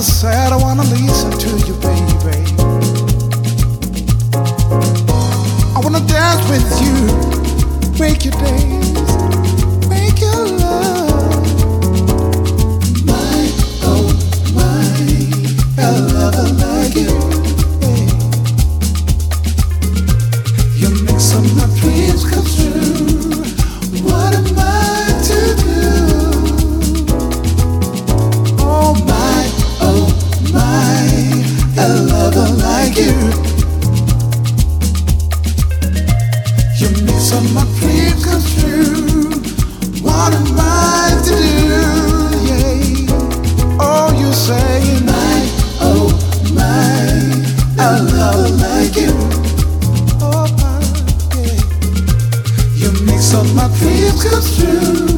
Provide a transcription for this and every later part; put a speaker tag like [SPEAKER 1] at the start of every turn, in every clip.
[SPEAKER 1] wanna I wanna listen
[SPEAKER 2] to
[SPEAKER 3] you, baby. I wanna dance with you, make your days, make your love. My, oh, my, I love like you. comes true.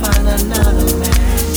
[SPEAKER 3] find another man.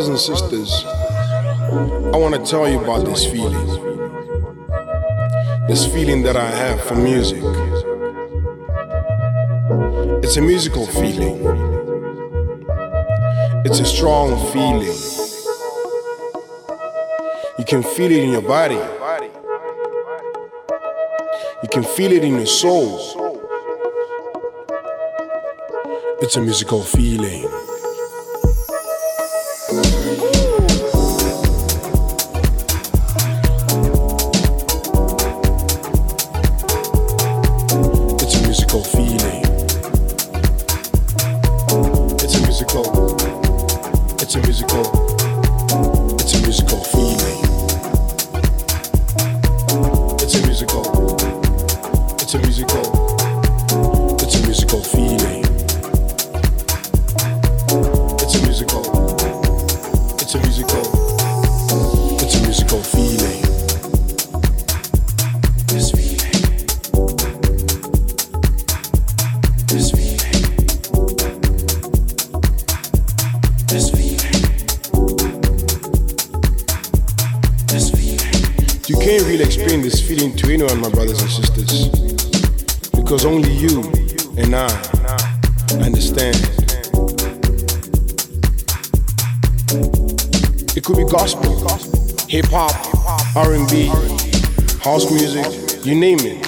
[SPEAKER 3] Brothers and sisters, I want to tell you about this feeling. This feeling that I have for music. It's a musical feeling. It's a strong feeling. You can feel it in your body. You can feel it in your soul. It's a musical feeling. You name it.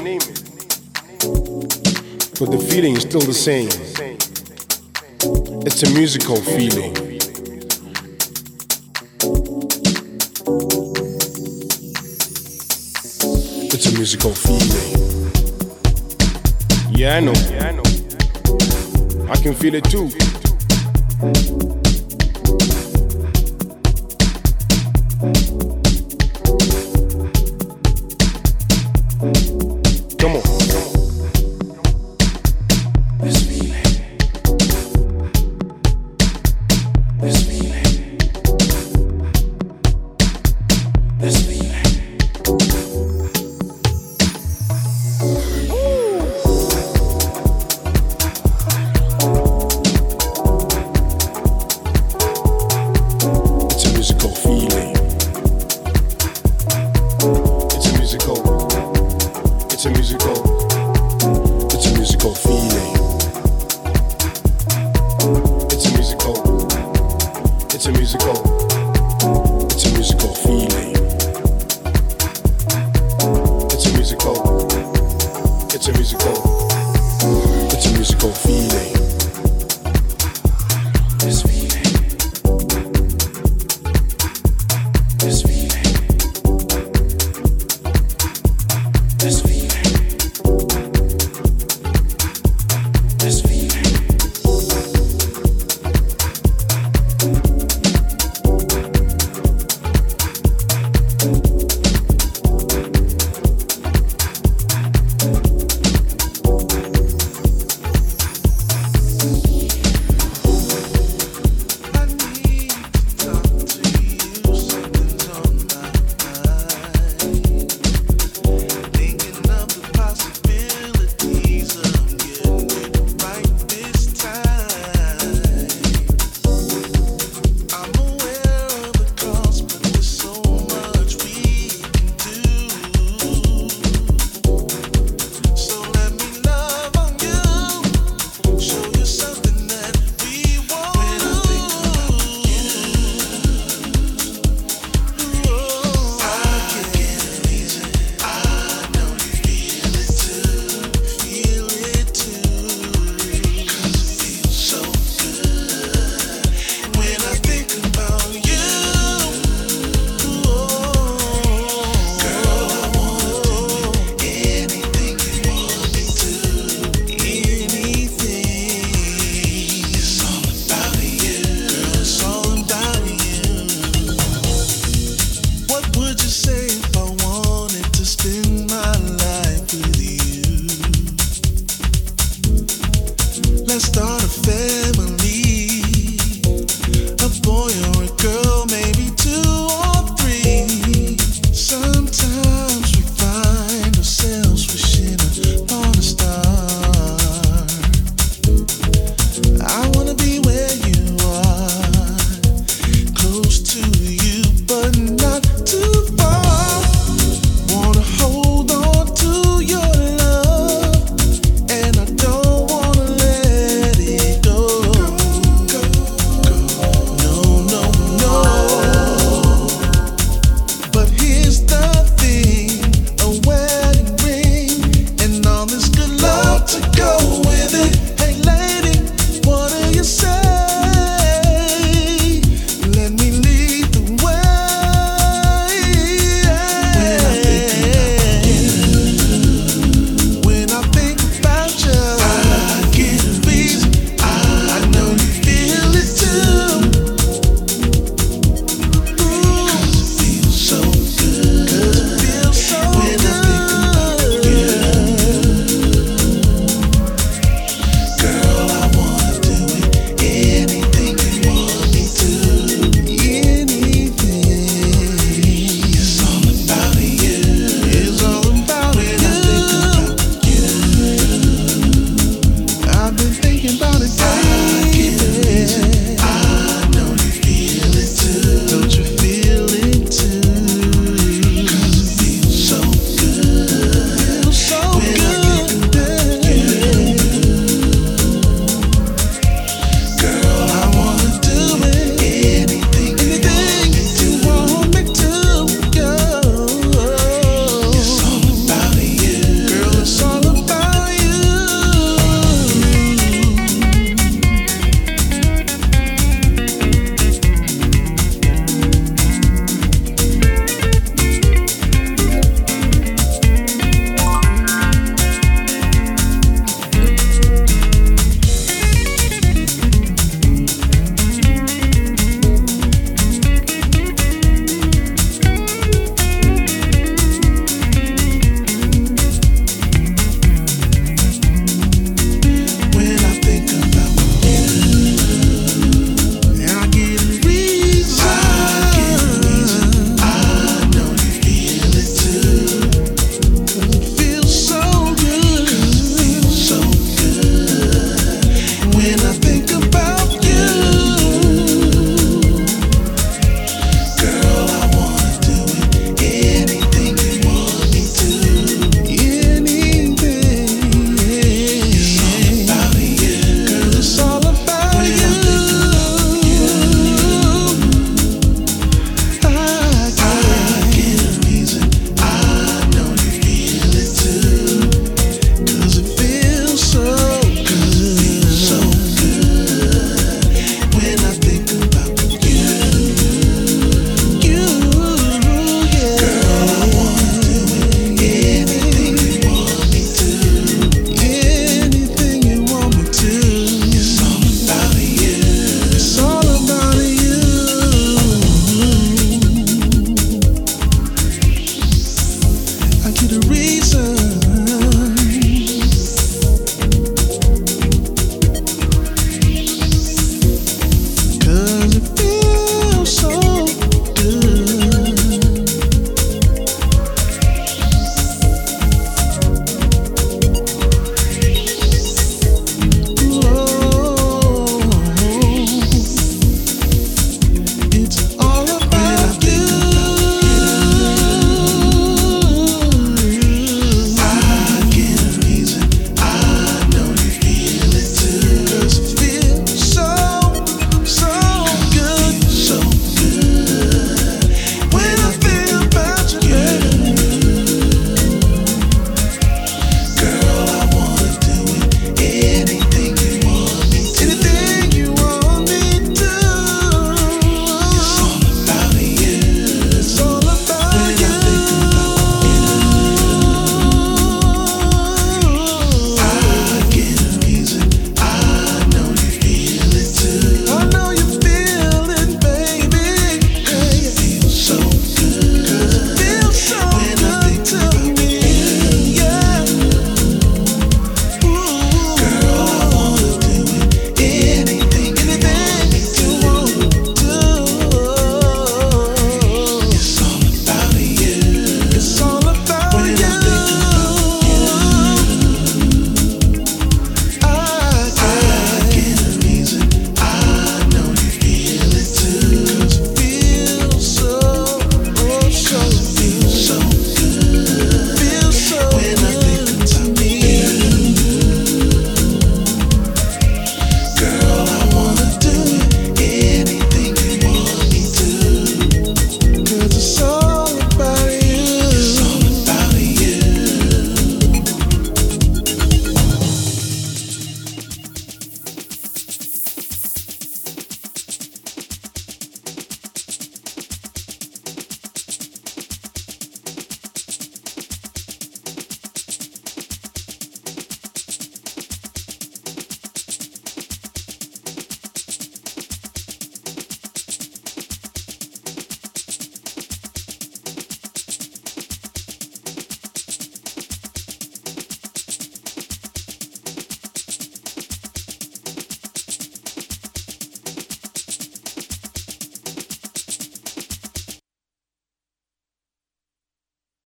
[SPEAKER 3] But the feeling is still the same. It's a musical feeling. It's a musical feeling. Yeah, I know. I can feel it too.